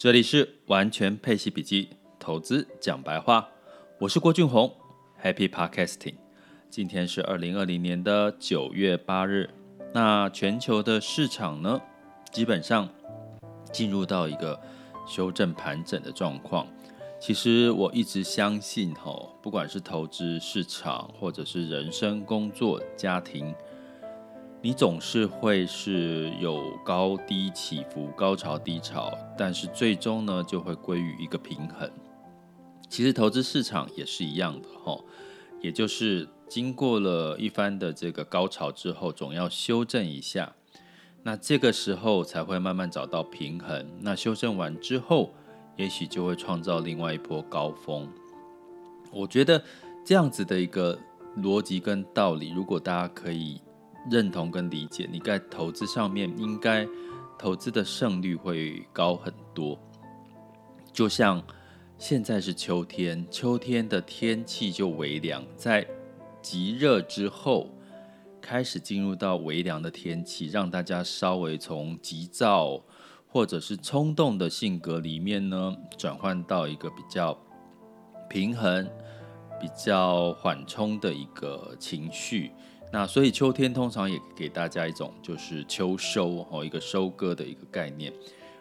这里是完全配息笔记，投资讲白话，我是郭俊宏，Happy Podcasting。今天是二零二零年的九月八日，那全球的市场呢，基本上进入到一个修正盘整的状况。其实我一直相信，吼，不管是投资市场，或者是人生、工作、家庭。你总是会是有高低起伏、高潮低潮，但是最终呢，就会归于一个平衡。其实投资市场也是一样的哈，也就是经过了一番的这个高潮之后，总要修正一下，那这个时候才会慢慢找到平衡。那修正完之后，也许就会创造另外一波高峰。我觉得这样子的一个逻辑跟道理，如果大家可以。认同跟理解，你在投资上面应该投资的胜率会高很多。就像现在是秋天，秋天的天气就微凉，在极热之后开始进入到微凉的天气，让大家稍微从急躁或者是冲动的性格里面呢，转换到一个比较平衡、比较缓冲的一个情绪。那所以秋天通常也给大家一种就是秋收哦，一个收割的一个概念，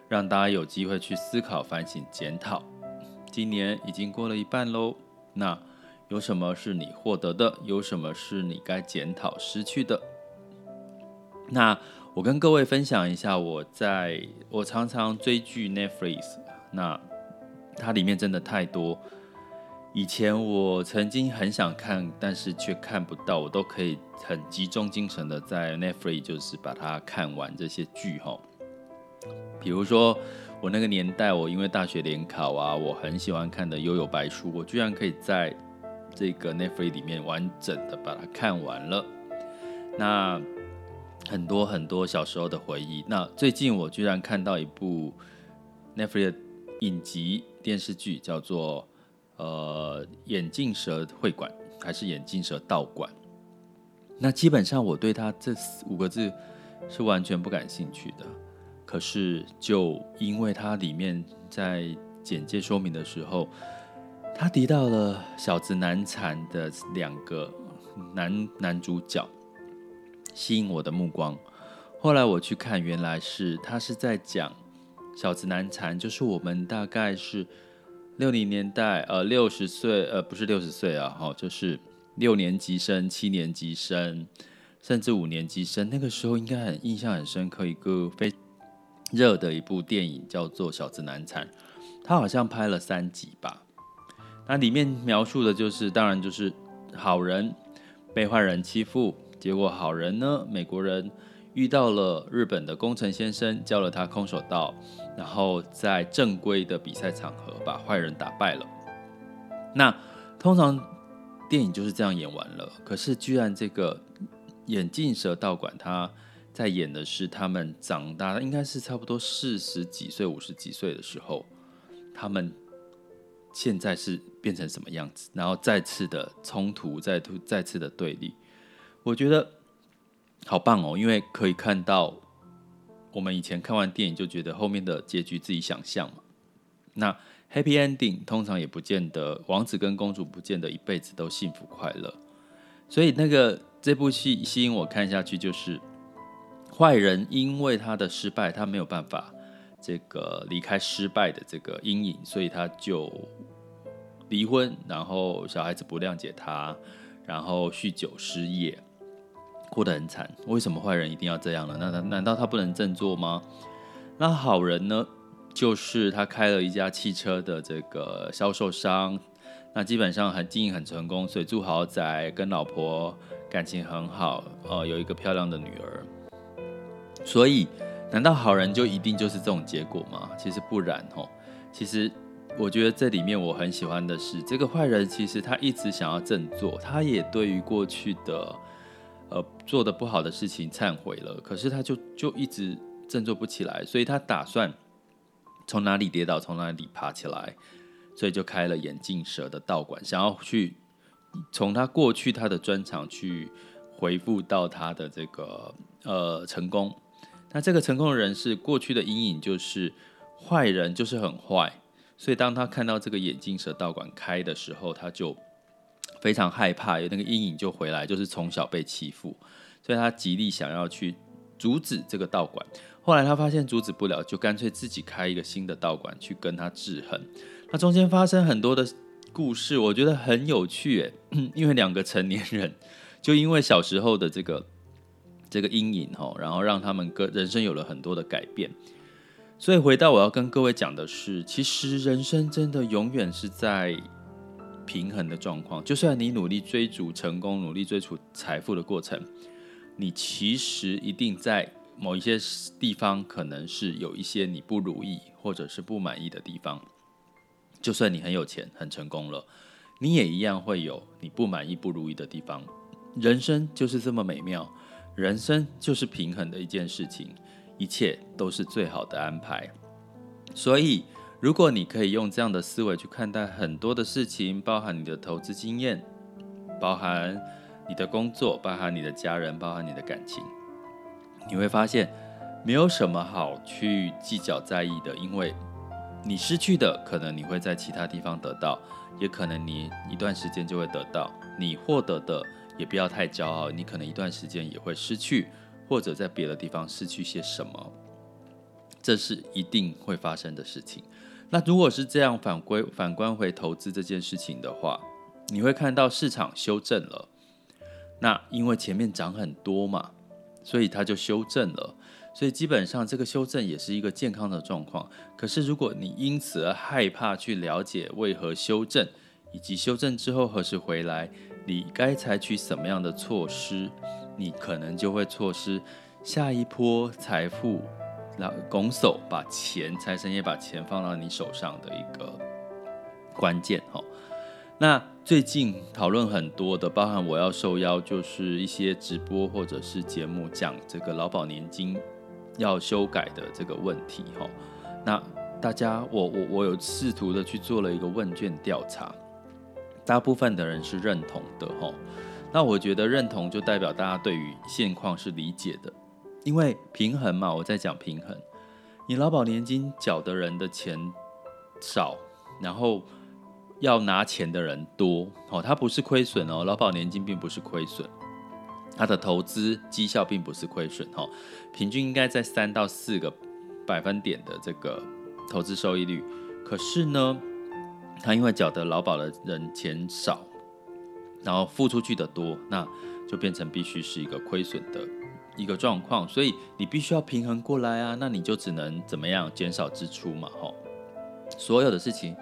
让大家有机会去思考、反省、检讨。今年已经过了一半喽，那有什么是你获得的？有什么是你该检讨失去的？那我跟各位分享一下，我在我常常追剧 Netflix，那它里面真的太多。以前我曾经很想看，但是却看不到，我都可以很集中精神的在 Netflix 就是把它看完这些剧哈。比如说我那个年代，我因为大学联考啊，我很喜欢看的《幽游白书》，我居然可以在这个 Netflix 里面完整的把它看完了。那很多很多小时候的回忆。那最近我居然看到一部 Netflix 影集电视剧，叫做。呃，眼镜蛇会馆还是眼镜蛇道馆？那基本上我对他这五个字是完全不感兴趣的。可是就因为它里面在简介说明的时候，他提到了小子难缠的两个男男主角，吸引我的目光。后来我去看，原来是他是在讲小子难缠，就是我们大概是。六零年代，呃，六十岁，呃，不是六十岁啊，哈，就是六年级生、七年级生，甚至五年级生，那个时候应该很印象很深刻，一个非热的一部电影叫做《小子难产》，他好像拍了三集吧。那里面描述的就是，当然就是好人被坏人欺负，结果好人呢，美国人。遇到了日本的宫城先生，教了他空手道，然后在正规的比赛场合把坏人打败了。那通常电影就是这样演完了，可是居然这个眼镜蛇道馆他在演的是他们长大，应该是差不多四十几岁、五十几岁的时候，他们现在是变成什么样子？然后再次的冲突，再突再次的对立，我觉得。好棒哦，因为可以看到我们以前看完电影就觉得后面的结局自己想象嘛。那 Happy Ending 通常也不见得，王子跟公主不见得一辈子都幸福快乐。所以那个这部戏吸引我看下去，就是坏人因为他的失败，他没有办法这个离开失败的这个阴影，所以他就离婚，然后小孩子不谅解他，然后酗酒失业。过得很惨，为什么坏人一定要这样呢？那他难道他不能振作吗？那好人呢？就是他开了一家汽车的这个销售商，那基本上很经营很成功，所以住豪宅，跟老婆感情很好，呃，有一个漂亮的女儿。所以，难道好人就一定就是这种结果吗？其实不然哦。其实，我觉得这里面我很喜欢的是，这个坏人其实他一直想要振作，他也对于过去的。呃，做的不好的事情忏悔了，可是他就就一直振作不起来，所以他打算从哪里跌倒从哪里爬起来，所以就开了眼镜蛇的道馆，想要去从他过去他的专长去回复到他的这个呃成功。那这个成功的人是过去的阴影，就是坏人就是很坏，所以当他看到这个眼镜蛇道馆开的时候，他就非常害怕，有那个阴影就回来，就是从小被欺负，所以他极力想要去阻止这个道馆。后来他发现阻止不了，就干脆自己开一个新的道馆去跟他制衡。那中间发生很多的故事，我觉得很有趣诶，因为两个成年人就因为小时候的这个这个阴影哈，然后让他们个人生有了很多的改变。所以回到我要跟各位讲的是，其实人生真的永远是在平衡的状况。就算你努力追逐成功，努力追逐财富的过程，你其实一定在某一些地方可能是有一些你不如意或者是不满意的地方。就算你很有钱、很成功了，你也一样会有你不满意、不如意的地方。人生就是这么美妙，人生就是平衡的一件事情。一切都是最好的安排，所以如果你可以用这样的思维去看待很多的事情，包含你的投资经验，包含你的工作，包含你的家人，包含你的感情，你会发现没有什么好去计较在意的，因为你失去的可能你会在其他地方得到，也可能你一段时间就会得到；你获得的也不要太骄傲，你可能一段时间也会失去。或者在别的地方失去些什么，这是一定会发生的事情。那如果是这样反归反观回投资这件事情的话，你会看到市场修正了。那因为前面涨很多嘛，所以它就修正了。所以基本上这个修正也是一个健康的状况。可是如果你因此而害怕去了解为何修正，以及修正之后何时回来，你该采取什么样的措施？你可能就会错失下一波财富，那拱手把钱，财神爷把钱放到你手上的一个关键哈。那最近讨论很多的，包含我要受邀，就是一些直播或者是节目讲这个劳保年金要修改的这个问题哈。那大家，我我我有试图的去做了一个问卷调查，大部分的人是认同的哈。那我觉得认同就代表大家对于现况是理解的，因为平衡嘛，我在讲平衡。你劳保年金缴的人的钱少，然后要拿钱的人多，哦，它不是亏损哦，劳保年金并不是亏损，它的投资绩效并不是亏损，哦，平均应该在三到四个百分点的这个投资收益率，可是呢，它因为缴的劳保的人钱少。然后付出去的多，那就变成必须是一个亏损的一个状况，所以你必须要平衡过来啊，那你就只能怎么样减少支出嘛，吼。所有的事情，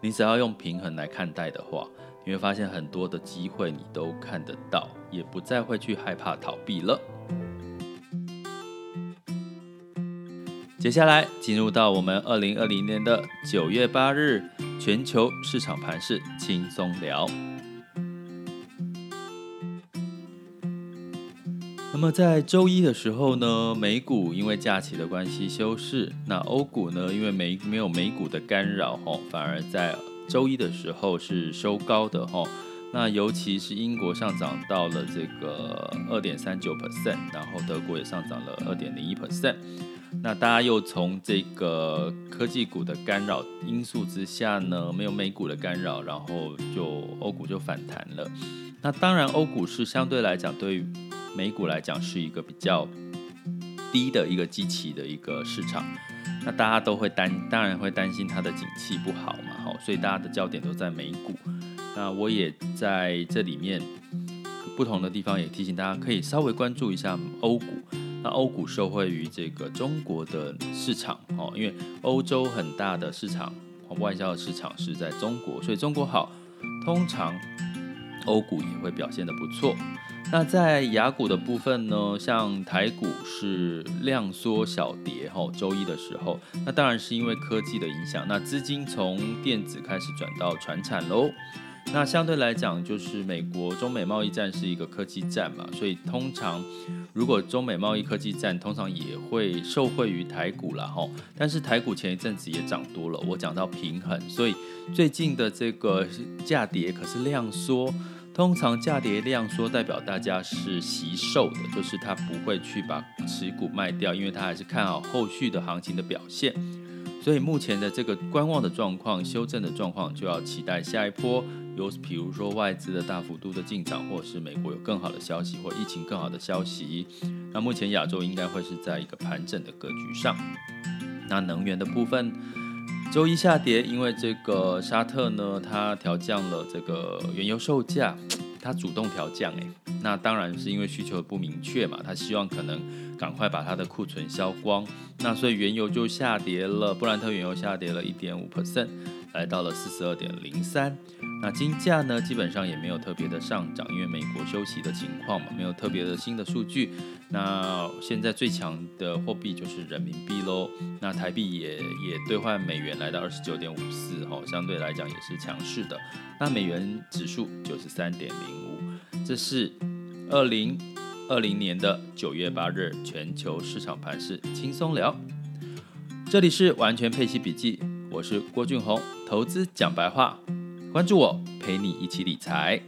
你只要用平衡来看待的话，你会发现很多的机会你都看得到，也不再会去害怕逃避了。接下来进入到我们二零二零年的九月八日全球市场盘势轻松聊。那么在周一的时候呢，美股因为假期的关系休市，那欧股呢，因为没没有美股的干扰吼，反而在周一的时候是收高的吼。那尤其是英国上涨到了这个二点三九 percent，然后德国也上涨了二点零一 percent。那大家又从这个科技股的干扰因素之下呢，没有美股的干扰，然后就欧股就反弹了。那当然，欧股是相对来讲对美股来讲是一个比较低的一个基期的一个市场，那大家都会担，当然会担心它的景气不好嘛，好，所以大家的焦点都在美股。那我也在这里面不同的地方也提醒大家，可以稍微关注一下欧股。那欧股受惠于这个中国的市场，哦，因为欧洲很大的市场，外销的市场是在中国，所以中国好，通常欧股也会表现得不错。那在雅股的部分呢，像台股是量缩小跌吼，周一的时候，那当然是因为科技的影响，那资金从电子开始转到传产喽。那相对来讲，就是美国中美贸易战是一个科技战嘛，所以通常如果中美贸易科技战，通常也会受惠于台股啦吼。但是台股前一阵子也涨多了，我讲到平衡，所以最近的这个价跌可是量缩。通常价跌量缩代表大家是惜售的，就是他不会去把持股卖掉，因为他还是看好后续的行情的表现。所以目前的这个观望的状况、修正的状况，就要期待下一波有，比如说外资的大幅度的进场，或者是美国有更好的消息，或疫情更好的消息。那目前亚洲应该会是在一个盘整的格局上。那能源的部分，周一下跌，因为这个沙特呢，它调降了这个原油售价，它主动调降，诶，那当然是因为需求不明确嘛，它希望可能。赶快把它的库存销光，那所以原油就下跌了，布兰特原油下跌了一点五 percent，来到了四十二点零三。那金价呢，基本上也没有特别的上涨，因为美国休息的情况嘛，没有特别的新的数据。那现在最强的货币就是人民币喽，那台币也也兑换美元来到二十九点五四，哈，相对来讲也是强势的。那美元指数九十三点零五，这是二零。二零年的九月八日，全球市场盘势轻松聊。这里是完全配息笔记，我是郭俊宏，投资讲白话，关注我，陪你一起理财。